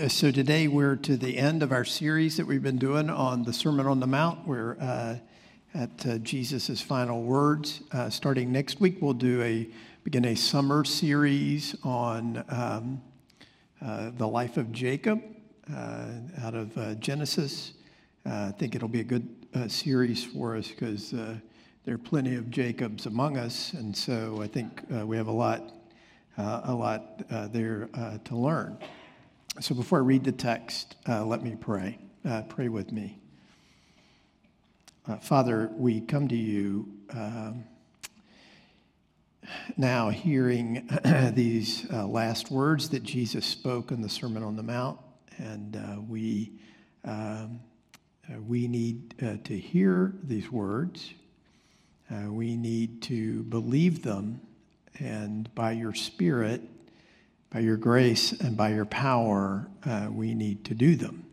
Uh, So today we're to the end of our series that we've been doing on the Sermon on the Mount. We're uh, at uh, Jesus' final words. Uh, starting next week, we'll do a begin a summer series on um, uh, the life of Jacob uh, out of uh, Genesis. I think it'll be a good series for us because there are plenty of Jacobs among us, and so I think we have a lot, a lot there to learn. So before I read the text, uh, let me pray. Uh, pray with me. Uh, Father, we come to you um, now hearing these uh, last words that Jesus spoke in the Sermon on the Mount, and uh, we, um, uh, we need to hear these words. We need to believe them, and by your Spirit, by your grace and by your power, uh, we need to do them.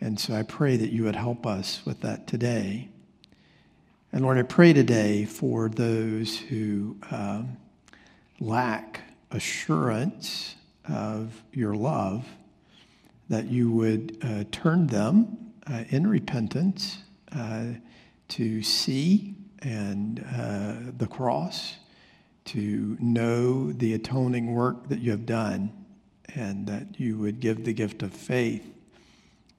And so I pray that you would help us with that today. And Lord, I pray today for those who um, lack assurance of your love, that you would uh, turn them uh, in repentance uh, to see and uh, the cross to know the atoning work that you have done, and that you would give the gift of faith,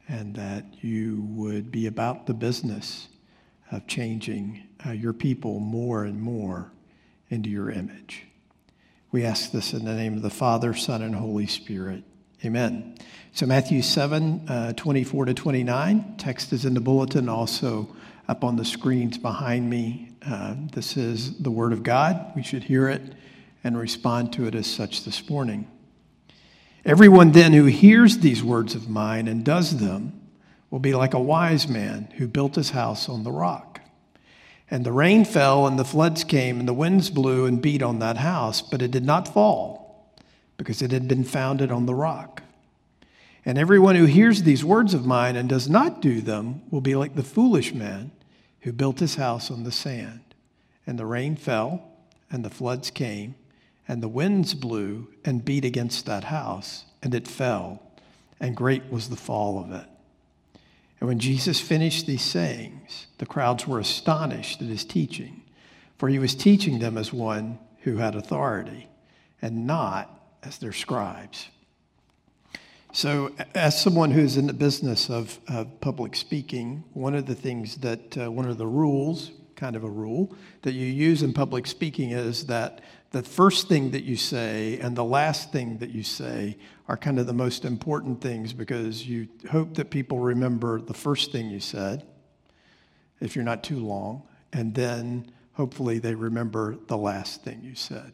and that you would be about the business of changing uh, your people more and more into your image. We ask this in the name of the Father, Son, and Holy Spirit. Amen. So, Matthew 7 uh, 24 to 29, text is in the bulletin, also up on the screens behind me. Uh, this is the Word of God. We should hear it and respond to it as such this morning. Everyone then who hears these words of mine and does them will be like a wise man who built his house on the rock. And the rain fell, and the floods came, and the winds blew and beat on that house, but it did not fall, because it had been founded on the rock. And everyone who hears these words of mine and does not do them will be like the foolish man who built his house on the sand. And the rain fell, and the floods came, and the winds blew and beat against that house, and it fell, and great was the fall of it. And when Jesus finished these sayings, the crowds were astonished at his teaching, for he was teaching them as one who had authority, and not as their scribes. So, as someone who's in the business of, public speaking, one of the things that, uh, one of the rules, kind of a rule, that you use in public speaking is that the first thing that you say and the last thing that you say are kind of the most important things because you hope that people remember the first thing you said, if you're not too long, and then hopefully they remember the last thing you said.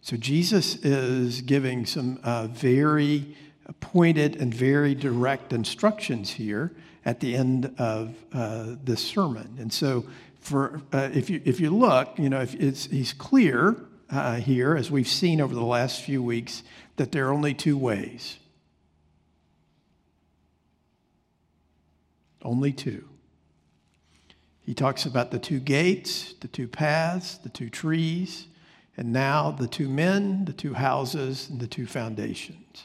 So, Jesus is giving some uh, very pointed and very direct instructions here at the end of uh, this sermon. And so, for uh, if you if you look, you know, if it's he's clear uh, here, as we've seen over the last few weeks, that there are only two ways. Only two. He talks about the two gates, the two paths, the two trees, and now the two men, the two houses, and the two foundations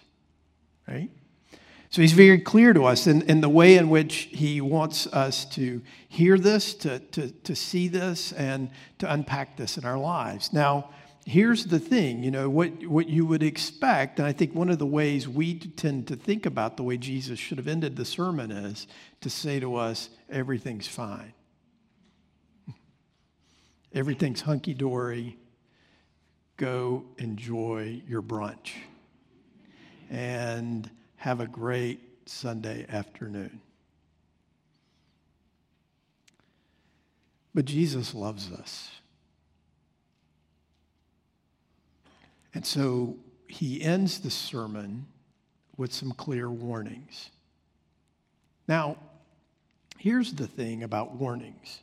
right? So he's very clear to us in, in the way in which he wants us to hear this, to, to, to see this, and to unpack this in our lives. Now, here's the thing you know, what, what you would expect, and I think one of the ways we tend to think about the way Jesus should have ended the sermon is to say to us, everything's fine. Everything's hunky dory. Go enjoy your brunch and have a great Sunday afternoon. But Jesus loves us. And so he ends the sermon with some clear warnings. Now, here's the thing about warnings.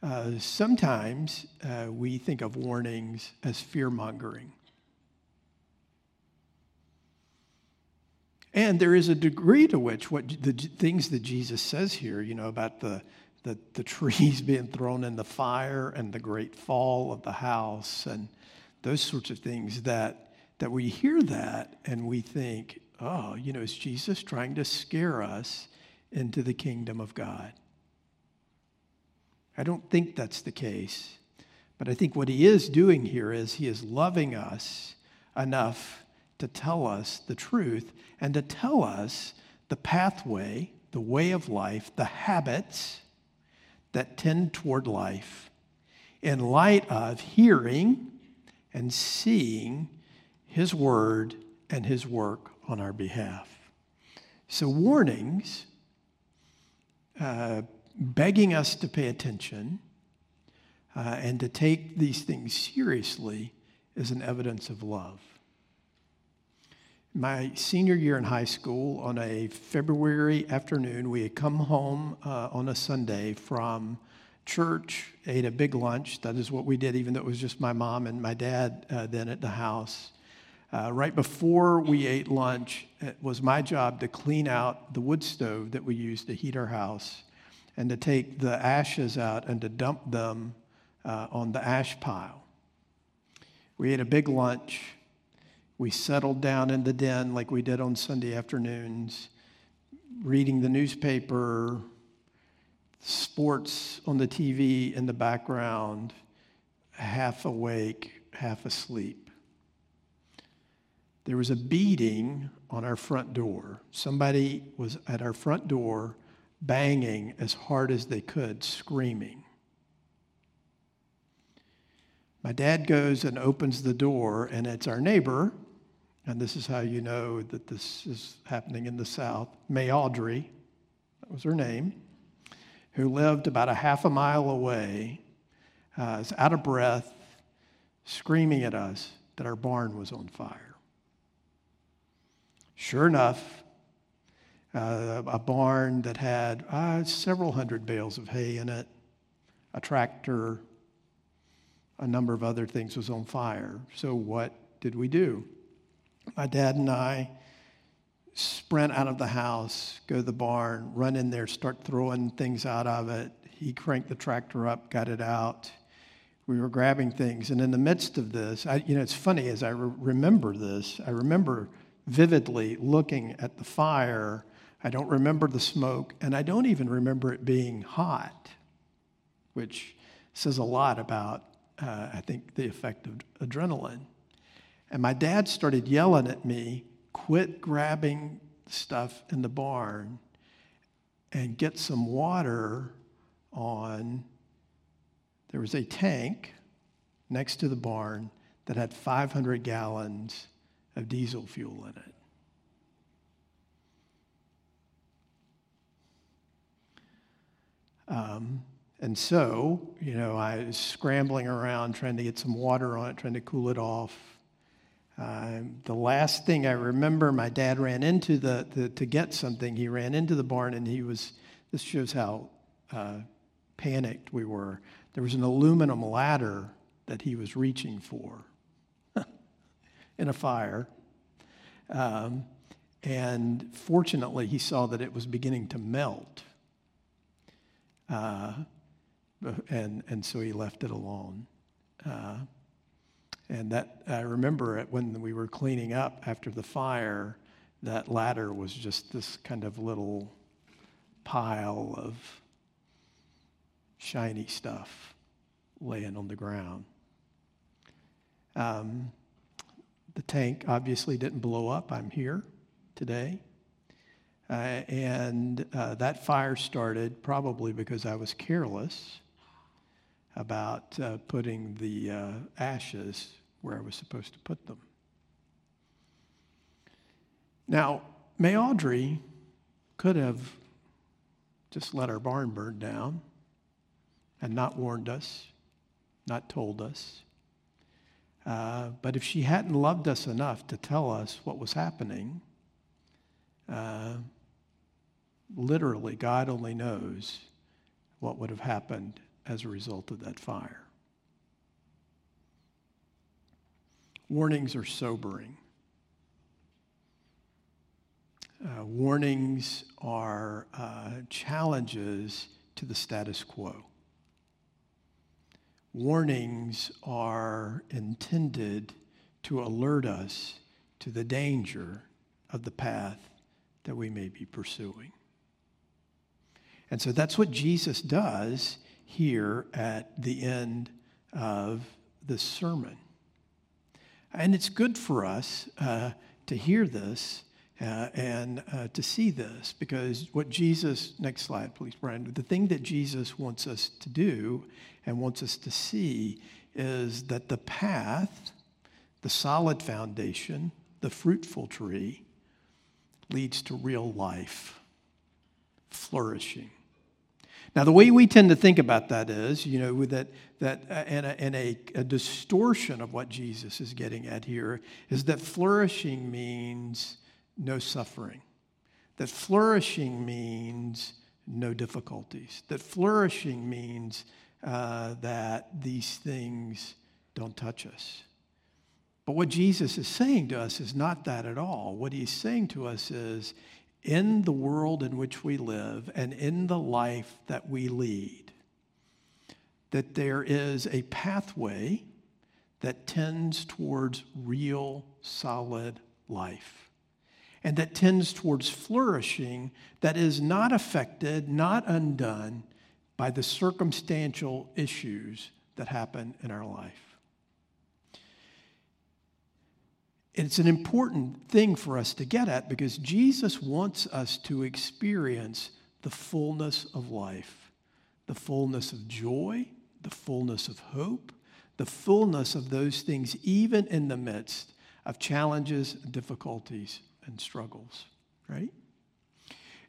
Uh, sometimes uh, we think of warnings as fear mongering. And there is a degree to which what the things that Jesus says here, you know, about the, the, the trees being thrown in the fire and the great fall of the house and those sorts of things, that, that we hear that and we think, oh, you know, is Jesus trying to scare us into the kingdom of God? I don't think that's the case. But I think what he is doing here is he is loving us enough to tell us the truth and to tell us the pathway, the way of life, the habits that tend toward life in light of hearing and seeing his word and his work on our behalf. So, warnings uh, begging us to pay attention uh, and to take these things seriously is an evidence of love. My senior year in high school, on a February afternoon, we had come home uh, on a Sunday from church, ate a big lunch. That is what we did, even though it was just my mom and my dad uh, then at the house. Uh, right before we ate lunch, it was my job to clean out the wood stove that we used to heat our house and to take the ashes out and to dump them uh, on the ash pile. We ate a big lunch. We settled down in the den like we did on Sunday afternoons, reading the newspaper, sports on the TV in the background, half awake, half asleep. There was a beating on our front door. Somebody was at our front door banging as hard as they could, screaming. My dad goes and opens the door, and it's our neighbor, and this is how you know that this is happening in the South, May Audrey, that was her name, who lived about a half a mile away, uh, is out of breath, screaming at us that our barn was on fire. Sure enough, uh, a barn that had uh, several hundred bales of hay in it, a tractor, a number of other things was on fire. So, what did we do? My dad and I sprint out of the house, go to the barn, run in there, start throwing things out of it. He cranked the tractor up, got it out. We were grabbing things. And in the midst of this, I, you know, it's funny as I re- remember this, I remember vividly looking at the fire I don't remember the smoke, and I don't even remember it being hot, which says a lot about, uh, I think, the effect of adrenaline. And my dad started yelling at me, quit grabbing stuff in the barn and get some water on. There was a tank next to the barn that had 500 gallons of diesel fuel in it. Um, and so, you know, I was scrambling around trying to get some water on it, trying to cool it off. Uh, the last thing I remember, my dad ran into the, the, to get something. He ran into the barn, and he was. This shows how uh, panicked we were. There was an aluminum ladder that he was reaching for in a fire, um, and fortunately, he saw that it was beginning to melt. Uh, and, and so he left it alone. Uh, and that I remember it when we were cleaning up after the fire, that ladder was just this kind of little pile of shiny stuff laying on the ground. Um, the tank obviously didn't blow up. I'm here today. Uh, and uh, that fire started probably because I was careless about uh, putting the uh, ashes where I was supposed to put them. Now, May Audrey could have just let our barn burn down and not warned us, not told us. Uh, but if she hadn't loved us enough to tell us what was happening, uh, literally, God only knows what would have happened as a result of that fire. Warnings are sobering. Uh, warnings are uh, challenges to the status quo. Warnings are intended to alert us to the danger of the path that we may be pursuing. And so that's what Jesus does here at the end of the sermon. And it's good for us uh, to hear this uh, and uh, to see this because what Jesus, next slide, please, Brian, the thing that Jesus wants us to do and wants us to see is that the path, the solid foundation, the fruitful tree, leads to real life, flourishing. Now, the way we tend to think about that is, you know, that, that uh, and, a, and a, a distortion of what Jesus is getting at here is that flourishing means no suffering, that flourishing means no difficulties, that flourishing means uh, that these things don't touch us. But what Jesus is saying to us is not that at all. What he's saying to us is in the world in which we live and in the life that we lead, that there is a pathway that tends towards real, solid life and that tends towards flourishing that is not affected, not undone by the circumstantial issues that happen in our life. It's an important thing for us to get at because Jesus wants us to experience the fullness of life, the fullness of joy, the fullness of hope, the fullness of those things, even in the midst of challenges, difficulties, and struggles, right?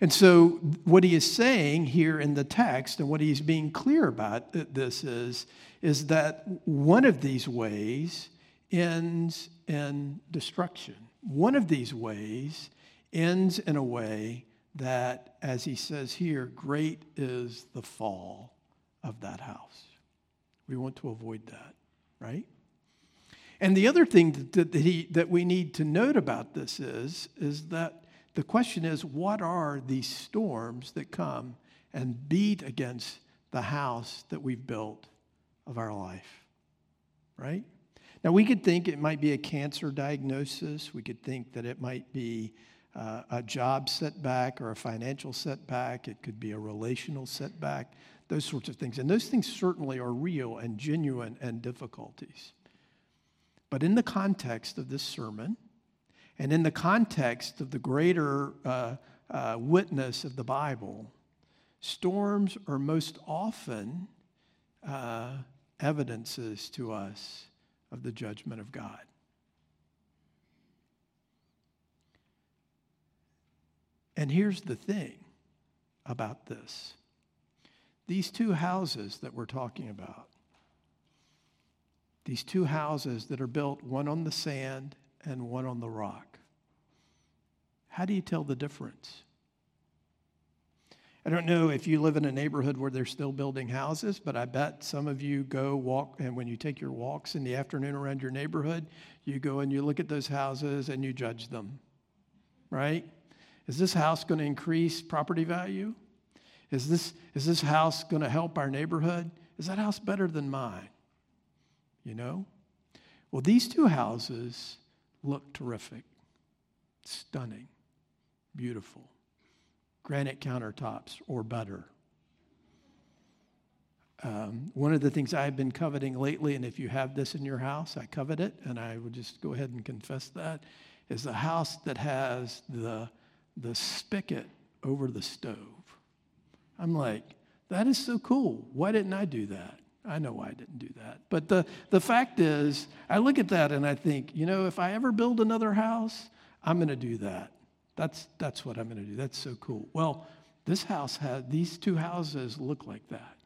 And so, what he is saying here in the text, and what he's being clear about this is, is that one of these ways ends in destruction. One of these ways ends in a way that, as he says here, great is the fall of that house. We want to avoid that, right? And the other thing that, he, that we need to note about this is, is that the question is what are these storms that come and beat against the house that we've built of our life? Right? Now, we could think it might be a cancer diagnosis. We could think that it might be uh, a job setback or a financial setback. It could be a relational setback, those sorts of things. And those things certainly are real and genuine and difficulties. But in the context of this sermon, and in the context of the greater uh, uh, witness of the Bible, storms are most often uh, evidences to us of the judgment of God. And here's the thing about this these two houses that we're talking about, these two houses that are built, one on the sand and one on the rock, how do you tell the difference? I don't know if you live in a neighborhood where they're still building houses, but I bet some of you go walk, and when you take your walks in the afternoon around your neighborhood, you go and you look at those houses and you judge them, right? Is this house going to increase property value? Is this, is this house going to help our neighborhood? Is that house better than mine? You know? Well, these two houses look terrific, stunning, beautiful granite countertops or better. Um, one of the things I've been coveting lately, and if you have this in your house, I covet it, and I would just go ahead and confess that, is a house that has the, the spigot over the stove. I'm like, that is so cool. Why didn't I do that? I know why I didn't do that. But the, the fact is, I look at that and I think, you know, if I ever build another house, I'm going to do that. That's, that's what I'm going to do. That's so cool. Well, this house has, these two houses look like that.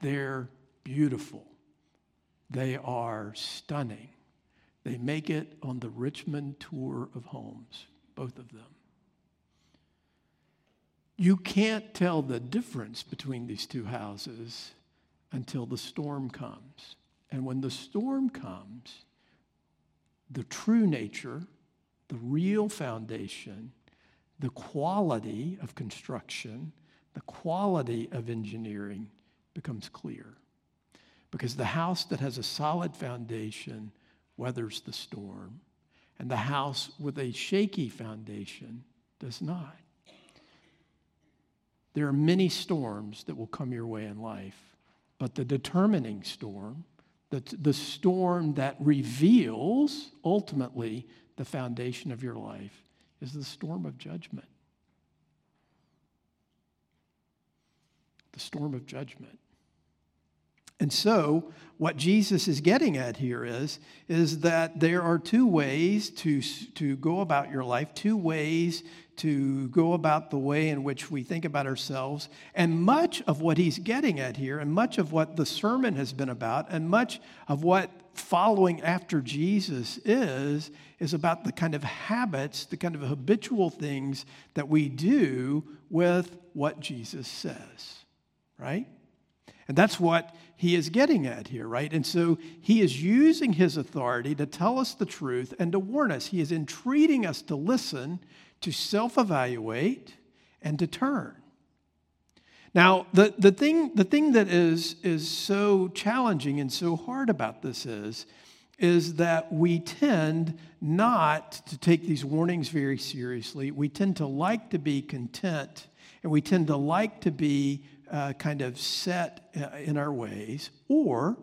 They're beautiful. They are stunning. They make it on the Richmond tour of homes, both of them. You can't tell the difference between these two houses until the storm comes. And when the storm comes, the true nature the real foundation, the quality of construction, the quality of engineering becomes clear. Because the house that has a solid foundation weathers the storm, and the house with a shaky foundation does not. There are many storms that will come your way in life, but the determining storm, the, the storm that reveals ultimately the foundation of your life, is the storm of judgment. The storm of judgment. And so, what Jesus is getting at here is, is that there are two ways to, to go about your life, two ways to go about the way in which we think about ourselves. And much of what he's getting at here, and much of what the sermon has been about, and much of what following after Jesus is, is about the kind of habits, the kind of habitual things that we do with what Jesus says, right? And that's what he is getting at here, right? And so he is using his authority to tell us the truth and to warn us. He is entreating us to listen, to self evaluate, and to turn. Now, the, the, thing, the thing that is, is so challenging and so hard about this is, is that we tend not to take these warnings very seriously. We tend to like to be content, and we tend to like to be uh, kind of set uh, in our ways, or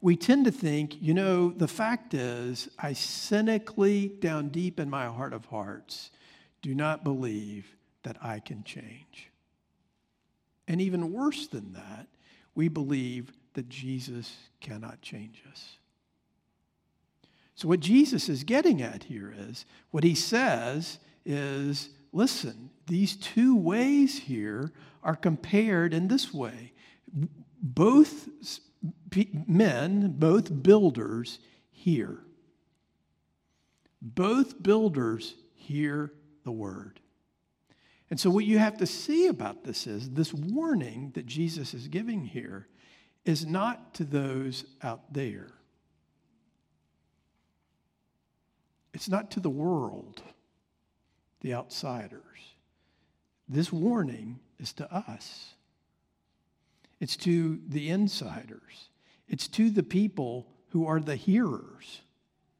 we tend to think, you know, the fact is, I cynically, down deep in my heart of hearts, do not believe that I can change. And even worse than that, we believe that Jesus cannot change us. So, what Jesus is getting at here is what he says is listen, these two ways here are compared in this way. Both men, both builders, hear. Both builders hear the word. And so, what you have to see about this is this warning that Jesus is giving here is not to those out there, it's not to the world, the outsiders. This warning is to us, it's to the insiders, it's to the people who are the hearers,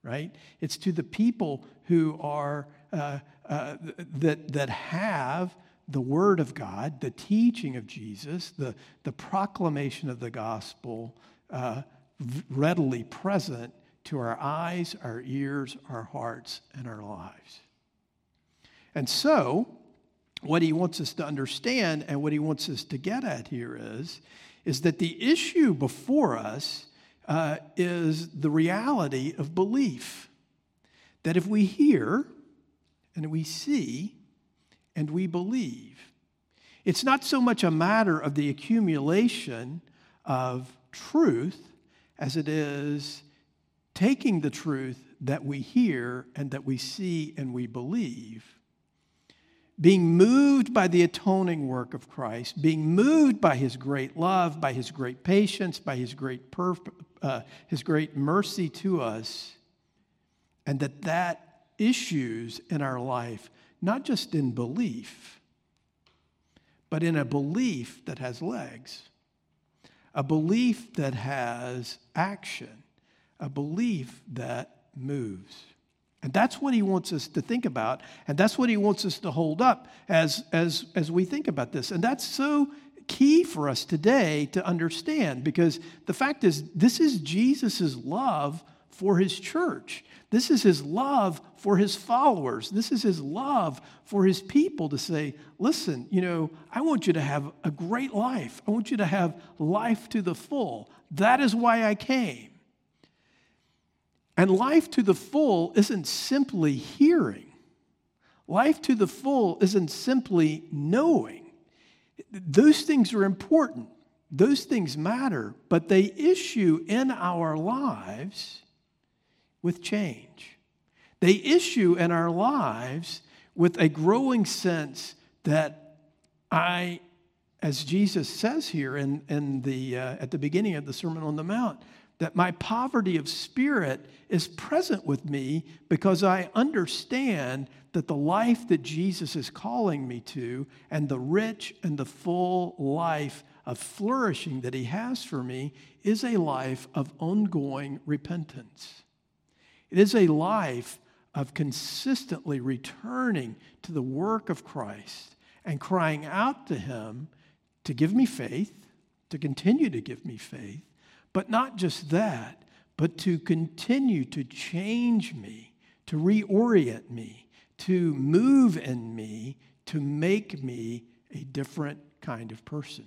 right? It's to the people who are, uh, uh, that, that have the Word of God, the teaching of Jesus, the, the proclamation of the gospel uh, readily present to our eyes, our ears, our hearts, and our lives. And so, what he wants us to understand and what he wants us to get at here is, is that the issue before us uh, is the reality of belief. That if we hear and we see and we believe, it's not so much a matter of the accumulation of truth as it is taking the truth that we hear and that we see and we believe. Being moved by the atoning work of Christ, being moved by his great love, by his great patience, by his great, perf- uh, his great mercy to us, and that that issues in our life, not just in belief, but in a belief that has legs, a belief that has action, a belief that moves. And that's what he wants us to think about. And that's what he wants us to hold up as, as, as we think about this. And that's so key for us today to understand because the fact is, this is Jesus' love for his church. This is his love for his followers. This is his love for his people to say, listen, you know, I want you to have a great life. I want you to have life to the full. That is why I came. And life to the full isn't simply hearing, life to the full isn't simply knowing. Those things are important, those things matter, but they issue in our lives with change. They issue in our lives with a growing sense that I, as Jesus says here in, in the, uh, at the beginning of the Sermon on the Mount, that my poverty of spirit is present with me because I understand that the life that Jesus is calling me to and the rich and the full life of flourishing that he has for me is a life of ongoing repentance. It is a life of consistently returning to the work of Christ and crying out to Him to give me faith, to continue to give me faith, but not just that, but to continue to change me, to reorient me, to move in me, to make me a different kind of person.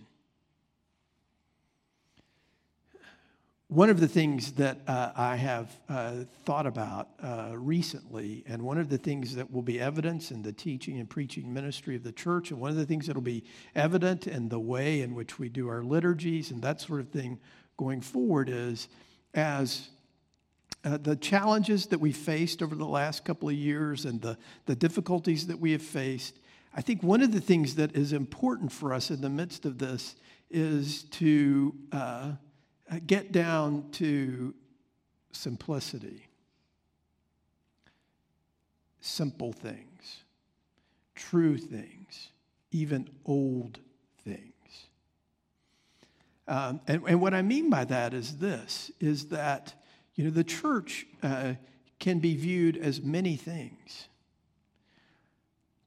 One of the things that uh, I have uh, thought about uh, recently, and one of the things that will be evidence in the teaching and preaching ministry of the church, and one of the things that will be evident in the way in which we do our liturgies and that sort of thing going forward, is as uh, the challenges that we faced over the last couple of years and the, the difficulties that we have faced, I think one of the things that is important for us in the midst of this is to uh, get down to simplicity, simple things, true things, even old things. Um, and, and what I mean by that is this, is that, you know, the church uh, can be viewed as many things.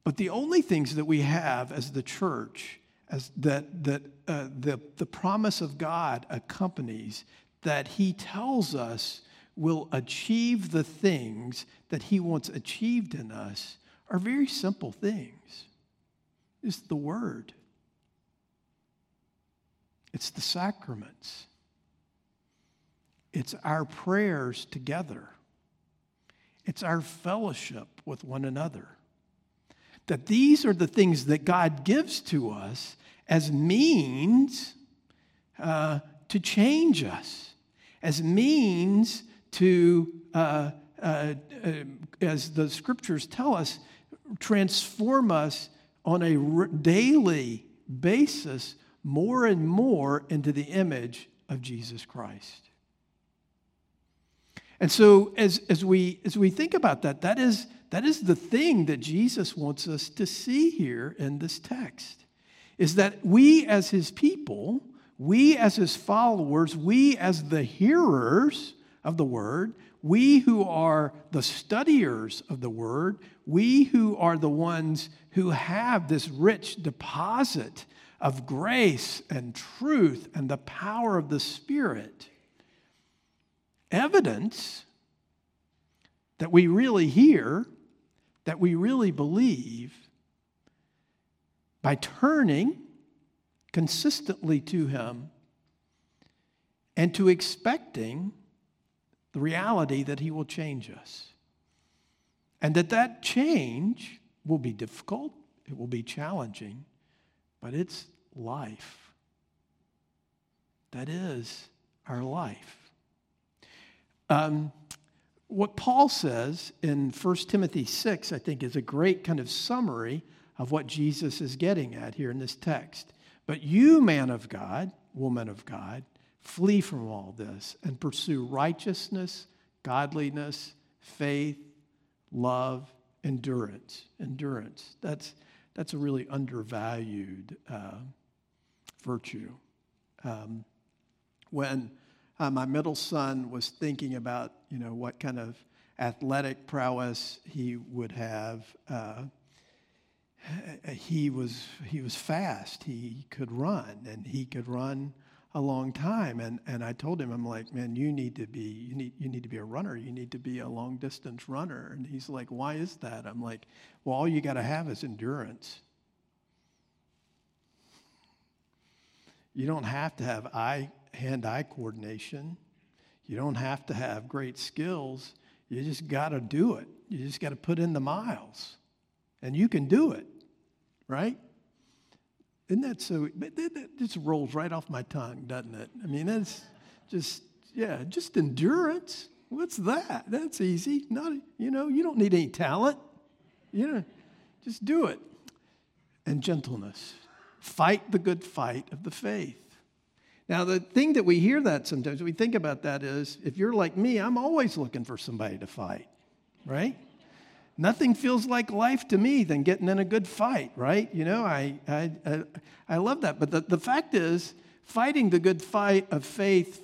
But the only things that we have as the church as that, that uh, the, the promise of God accompanies, that He tells us will achieve the things that He wants achieved in us, are very simple things. It's the Word, it's the sacraments, it's our prayers together, it's our fellowship with one another that these are the things that God gives to us as means uh, to change us, as means to, uh, uh, uh as the scriptures tell us, transform us on a daily basis more and more into the image of Jesus Christ. And so as, as, we, as we think about that, that is, that is the thing that Jesus wants us to see here in this text is that we as his people, we as his followers, we as the hearers of the word, we who are the studiers of the word, we who are the ones who have this rich deposit of grace and truth and the power of the Spirit, evidence that we really hear that we really believe by turning consistently to Him and to expecting the reality that He will change us. And that that change will be difficult, it will be challenging, but it's life. That is our life. Um, what Paul says in 1 Timothy 6, I think, is a great kind of summary of what Jesus is getting at here in this text. But you, man of God, woman of God, flee from all this and pursue righteousness, godliness, faith, love, endurance. Endurance. That's, that's a really undervalued uh, virtue. Um, when uh, my middle son was thinking about, you know, what kind of athletic prowess he would have. Uh, he was he was fast. He could run, and he could run a long time. And and I told him, I'm like, man, you need to be you need you need to be a runner. You need to be a long distance runner. And he's like, why is that? I'm like, well, all you got to have is endurance. You don't have to have eye hand eye coordination. You don't have to have great skills. You just got to do it. You just got to put in the miles. And you can do it, right? Isn't that so? That just rolls right off my tongue, doesn't it? I mean, that's just, yeah, just endurance. What's that? That's easy. Not, you know, you don't need any talent. You know, just do it. And gentleness. Fight the good fight of the faith. Now, the thing that we hear that sometimes, we think about that is if you're like me, I'm always looking for somebody to fight, right? Nothing feels like life to me than getting in a good fight, right? You know, I, I, I, I love that. But the, the fact is, fighting the good fight of faith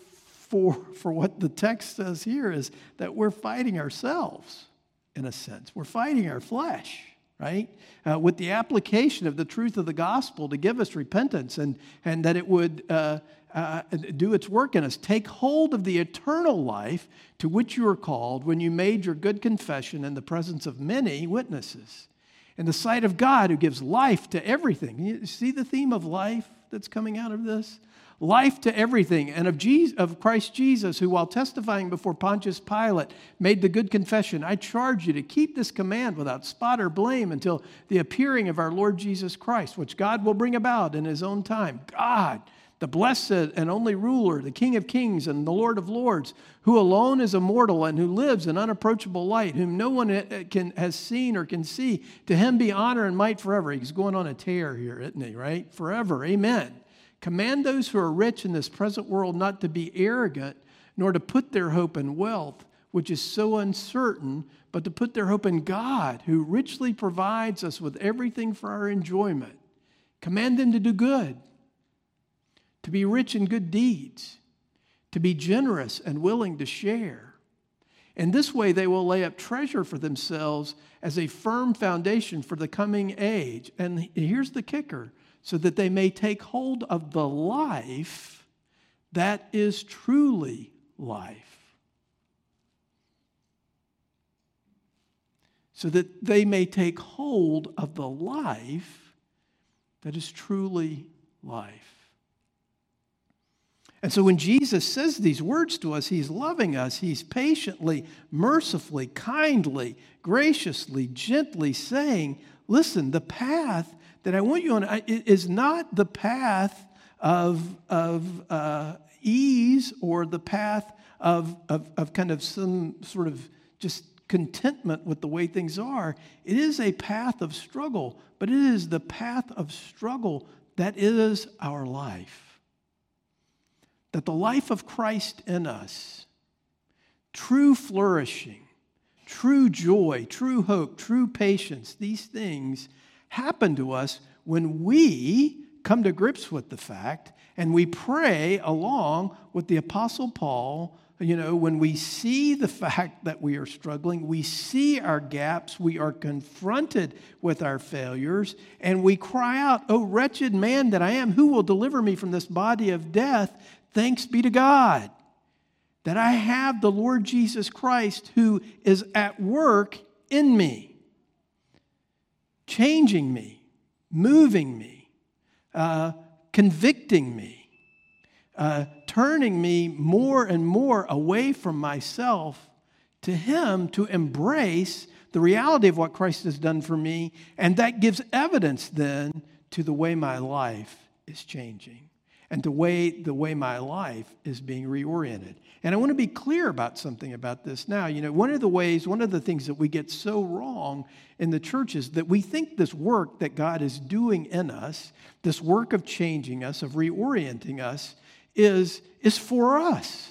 for, for what the text says here is that we're fighting ourselves. in a sense. We're fighting our flesh, right? Uh, with the application of the truth of the gospel to give us repentance and, and that it would uh, uh, do its work in us. Take hold of the eternal life to which you were called when you made your good confession in the presence of many witnesses. In the sight of God who gives life to everything. You see the theme of life that's coming out of this? Life to everything, and of, Jesus, of Christ Jesus, who, while testifying before Pontius Pilate, made the good confession I charge you to keep this command without spot or blame until the appearing of our Lord Jesus Christ, which God will bring about in his own time. God, the blessed and only ruler, the King of kings and the Lord of lords, who alone is immortal and who lives in unapproachable light, whom no one uh, uh, can, has seen or can see, to him be honor and might forever. He's going on a tear here, isn't he, right? Forever. Amen. Command those who are rich in this present world not to be arrogant, nor to put their hope in wealth, which is so uncertain, but to put their hope in God, who richly provides us with everything for our enjoyment. Command them to do good, to be rich in good deeds, to be generous and willing to share. In this way, they will lay up treasure for themselves as a firm foundation for the coming age. And here's the kicker so that they may take hold of the life that is truly life. So that they may take hold of the life that is truly life. And so when Jesus says these words to us, he's loving us. He's patiently, mercifully, kindly, graciously, gently saying, Listen, the path that I want you on is not the path of, of uh, ease or the path of, of, of kind of some sort of just contentment with the way things are. It is a path of struggle, but it is the path of struggle that is our life. That the life of Christ in us, true flourishing, true joy, true hope, true patience, these things happen to us when we come to grips with the fact and we pray along with the Apostle Paul. You know, when we see the fact that we are struggling, we see our gaps, we are confronted with our failures, and we cry out, Oh, wretched man that I am, who will deliver me from this body of death? Thanks be to God that I have the Lord Jesus Christ who is at work in me changing me, moving me, uh, convicting me, uh, turning me more and more away from myself to Him to embrace the reality of what Christ has done for me. And that gives evidence then to the way my life is changing and the way, the way my life is being reoriented. And I want to be clear about something about this now. You know, one of the ways, one of the things that we get so wrong in the church is that we think this work that God is doing in us, this work of changing us, of reorienting us, is, is for us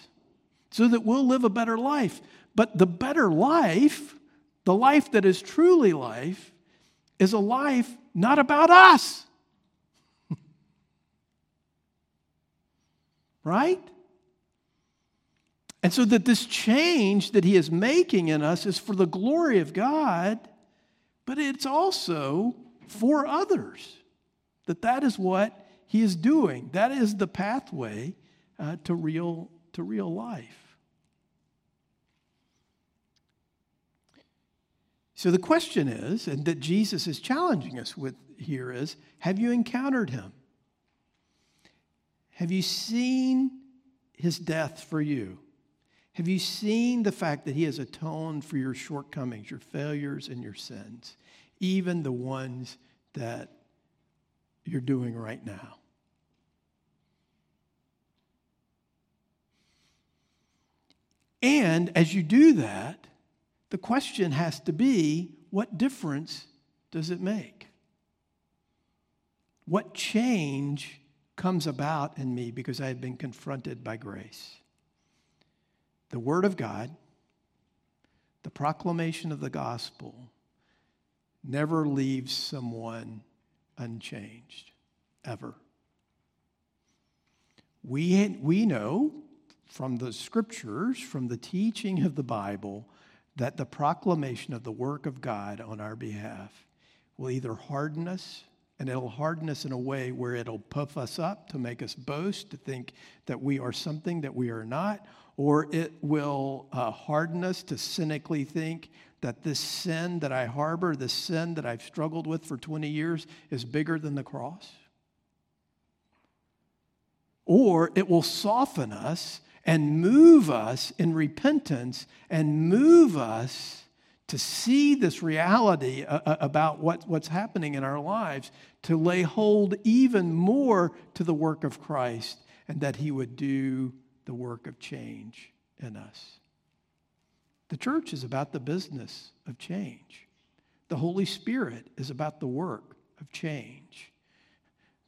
so that we'll live a better life. But the better life, the life that is truly life, is a life not about us. Right? And so that this change that he is making in us is for the glory of God, but it's also for others. That that is what he is doing. That is the pathway uh, to real to real life. So the question is, and that Jesus is challenging us with here is, have you encountered him? Have you seen his death for you? Have you seen the fact that he has atoned for your shortcomings, your failures, and your sins, even the ones that you're doing right now? And as you do that, the question has to be what difference does it make? What change comes about in me because I have been confronted by grace. The Word of God, the proclamation of the gospel, never leaves someone unchanged, ever. We, we know from the scriptures, from the teaching of the Bible, that the proclamation of the work of God on our behalf will either harden us, and it'll harden us in a way where it'll puff us up to make us boast, to think that we are something that we are not, or it will uh, harden us to cynically think that this sin that I harbor, this sin that I've struggled with for 20 years, is bigger than the cross. Or it will soften us and move us in repentance and move us to see this reality uh, uh, about what, what's happening in our lives, to lay hold even more to the work of Christ, and that He would do the work of change in us. The church is about the business of change. The Holy Spirit is about the work of change.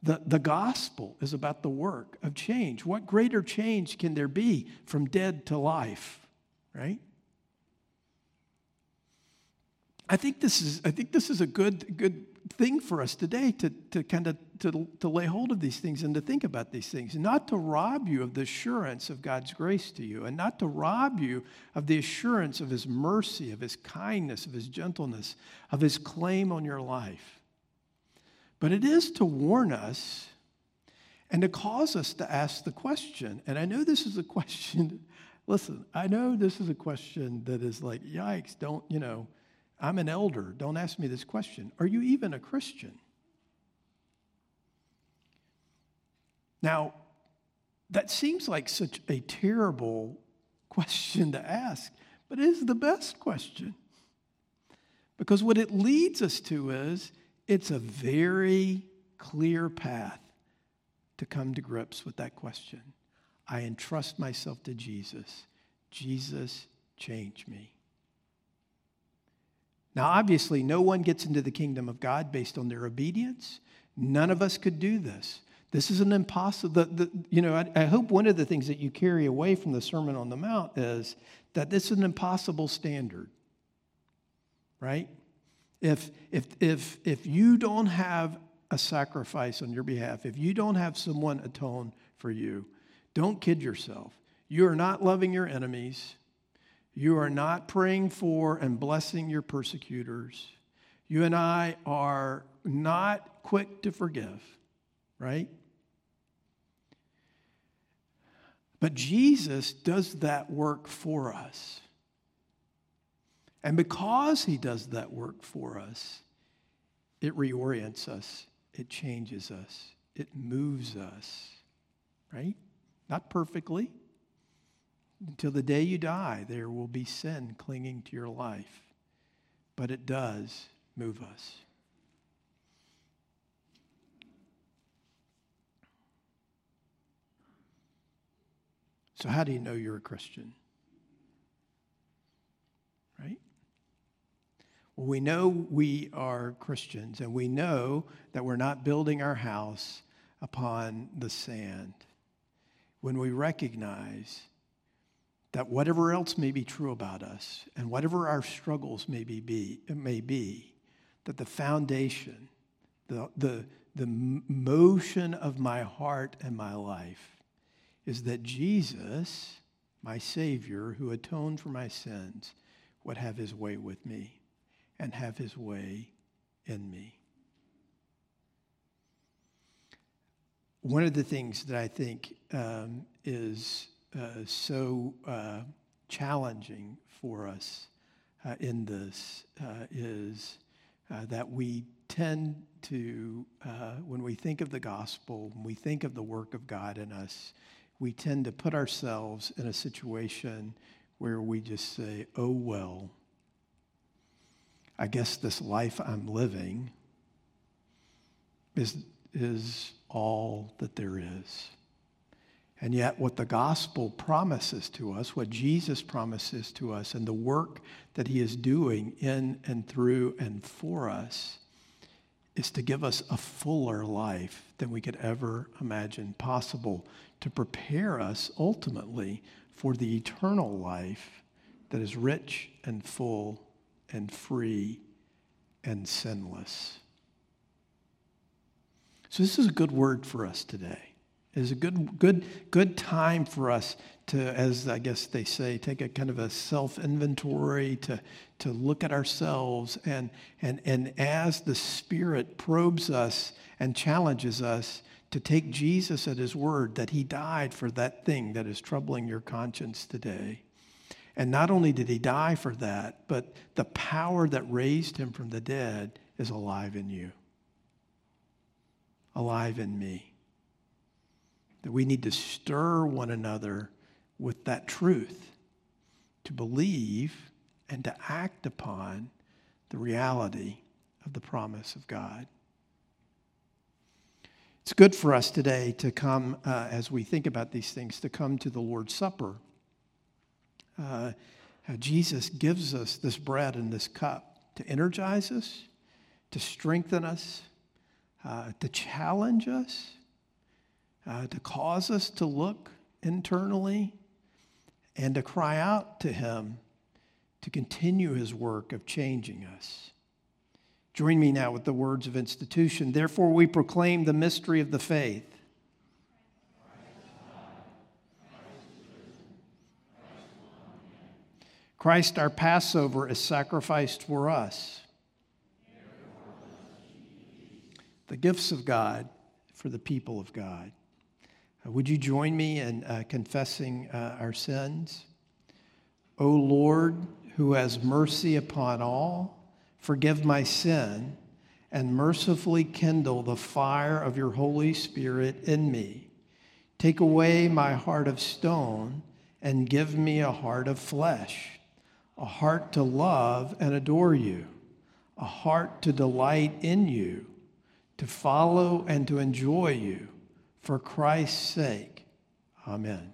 The, the gospel is about the work of change. What greater change can there be from dead to life, right? I think this is, I think this is a good, good thing for us today to, to kind of to, to lay hold of these things and to think about these things, not to rob you of the assurance of God's grace to you, and not to rob you of the assurance of His mercy, of His kindness, of His gentleness, of His claim on your life. But it is to warn us and to cause us to ask the question. And I know this is a question, listen, I know this is a question that is like, yikes, don't, you know, I'm an elder. Don't ask me this question. Are you even a Christian? Now, that seems like such a terrible question to ask, but it is the best question. Because what it leads us to is it's a very clear path to come to grips with that question. I entrust myself to Jesus. Jesus, change me. Now, obviously, no one gets into the kingdom of God based on their obedience. None of us could do this. This is an impossible, the, the, you know, I, I hope one of the things that you carry away from the Sermon on the Mount is that this is an impossible standard, right? If, if, if, if you don't have a sacrifice on your behalf, if you don't have someone atone for you, don't kid yourself. You are not loving your enemies. You are not praying for and blessing your persecutors. You and I are not quick to forgive, right? But Jesus does that work for us. And because he does that work for us, it reorients us, it changes us, it moves us, right? Not perfectly. Until the day you die, there will be sin clinging to your life, but it does move us. So, how do you know you're a Christian? Right? Well, we know we are Christians, and we know that we're not building our house upon the sand. When we recognize that whatever else may be true about us, and whatever our struggles may be, may be, that the foundation, the, the, the motion of my heart and my life is that Jesus, my Savior, who atoned for my sins, would have his way with me and have his way in me. One of the things that I think um, is so uh, challenging for us uh, in this uh, is uh, that we tend to, uh, when we think of the gospel, when we think of the work of God in us, we tend to put ourselves in a situation where we just say, oh, well, I guess this life I'm living is, is all that there is. And yet, what the gospel promises to us, what Jesus promises to us, and the work that he is doing in and through and for us is to give us a fuller life than we could ever imagine possible, to prepare us ultimately for the eternal life that is rich and full and free and sinless. So, this is a good word for us today, is a good, good, good time for us to, as I guess they say, take a kind of a self inventory, to, to look at ourselves. And, and, and as the Spirit probes us and challenges us to take Jesus at his word that he died for that thing that is troubling your conscience today. And not only did he die for that, but the power that raised him from the dead is alive in you, alive in me. That we need to stir one another with that truth to believe and to act upon the reality of the promise of God. It's good for us today to come, uh, as we think about these things, to come to the Lord's Supper. Uh, Jesus gives us this bread and this cup to energize us, to strengthen us, uh, to challenge us, uh, to cause us to look internally, and to cry out to Him to continue His work of changing us. Join me now with the words of institution. Therefore, we proclaim the mystery of the faith. Christ, our Passover, is sacrificed for us. The gifts of God for the people of God. Uh, would you join me in uh, confessing uh, our sins? O Lord, who has mercy upon all, forgive my sin and mercifully kindle the fire of your Holy Spirit in me. Take away my heart of stone and give me a heart of flesh, a heart to love and adore you, a heart to delight in you, to follow and to enjoy you for Christ's sake. Amen.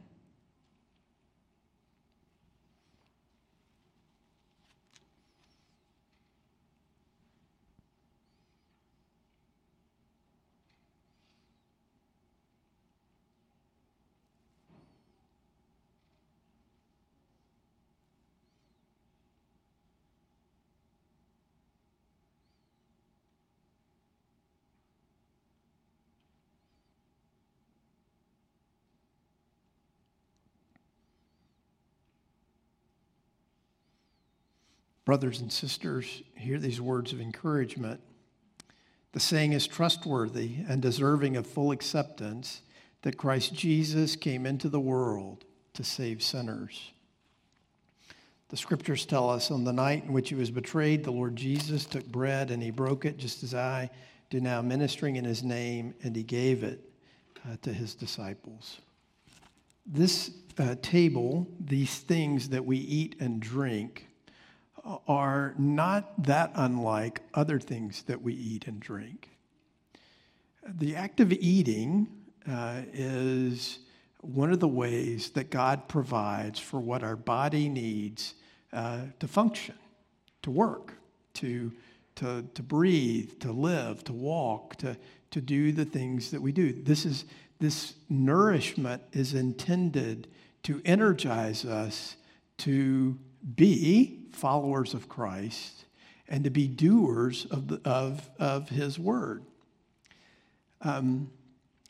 Brothers and sisters, hear these words of encouragement. The saying is trustworthy and deserving of full acceptance that Christ Jesus came into the world to save sinners. The scriptures tell us on the night in which he was betrayed, the Lord Jesus took bread and he broke it, just as I do now, ministering in his name, and he gave it uh, to his disciples. This uh, table, these things that we eat and drink, are not that unlike other things that we eat and drink. The act of eating uh, is one of the ways that God provides for what our body needs uh, to function, to work, to, to, to breathe, to live, to walk, to, to do the things that we do. This, is, this nourishment is intended to energize us to be followers of Christ and to be doers of, the, of, of his word. Um,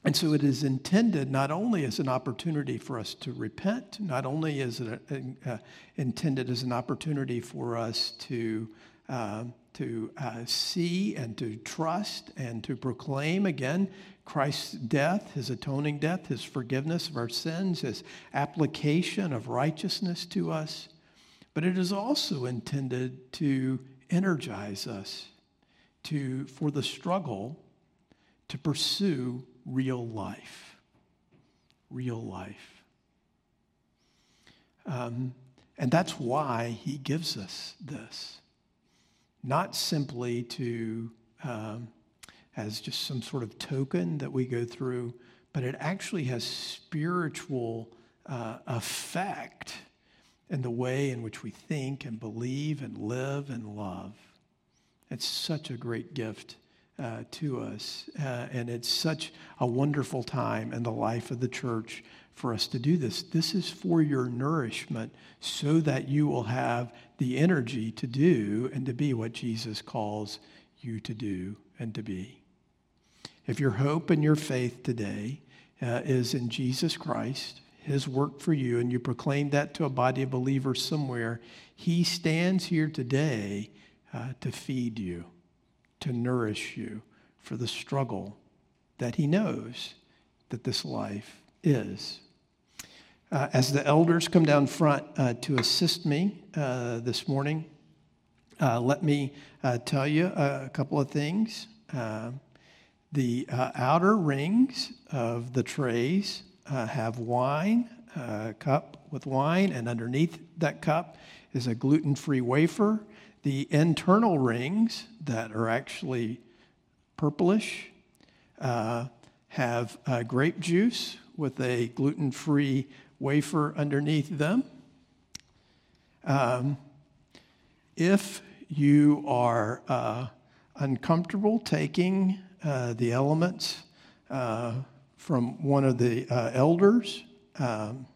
and so it is intended not only as an opportunity for us to repent, not only is it uh, intended as an opportunity for us to, uh, to uh, see and to trust and to proclaim again Christ's death, his atoning death, his forgiveness of our sins, his application of righteousness to us but it is also intended to energize us to, for the struggle to pursue real life. Real life. Um, and that's why he gives us this. Not simply to, um, as just some sort of token that we go through, but it actually has spiritual uh, effect and the way in which we think and believe and live and love. It's such a great gift uh, to us, uh, and it's such a wonderful time in the life of the church for us to do this. This is for your nourishment so that you will have the energy to do and to be what Jesus calls you to do and to be. If your hope and your faith today uh, is in Jesus Christ, his work for you, and you proclaim that to a body of believers somewhere, he stands here today uh, to feed you, to nourish you for the struggle that he knows that this life is. Uh, as the elders come down front uh, to assist me uh, this morning, uh, let me uh, tell you a, couple of things. The outer rings of the trays have wine, a cup with wine, and underneath that cup is a gluten free wafer. The internal rings that are actually purplish uh, have uh, grape juice with a gluten free wafer underneath them. Um, if you are uh, uncomfortable taking uh, the elements uh, from one of the uh, elders, um,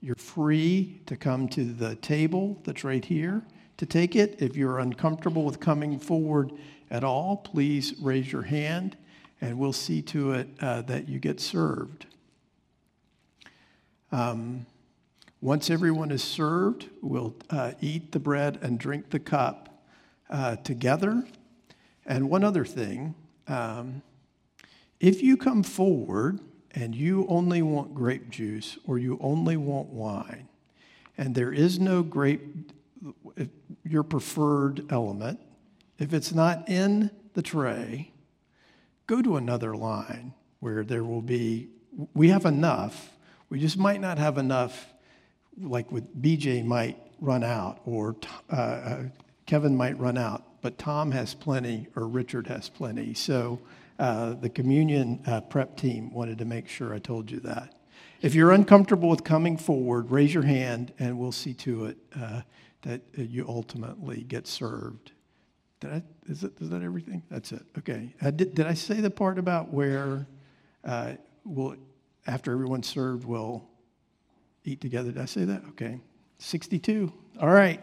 you're free to come to the table that's right here to take it. If you're uncomfortable with coming forward at all, please raise your hand and we'll see to it uh, that you get served. Um, once everyone is served, we'll uh, eat the bread and drink the cup uh, together. And one other thing um, if you come forward and you only want grape juice or you only want wine, and there is no grape, your preferred element, if it's not in the tray, go to another line where there will be, we have enough. We just might not have enough, like with BJ might run out, or uh, uh, Kevin might run out, but Tom has plenty, or Richard has plenty. So uh, the communion uh, prep team wanted to make sure I told you that. If you're uncomfortable with coming forward, raise your hand and we'll see to it uh, that you ultimately get served. Did I, is, it, is that everything? That's it. Okay. Uh, did, did I say the part about where uh, we'll, after everyone's served, we'll eat together? Did I say that? Okay. 62. All right.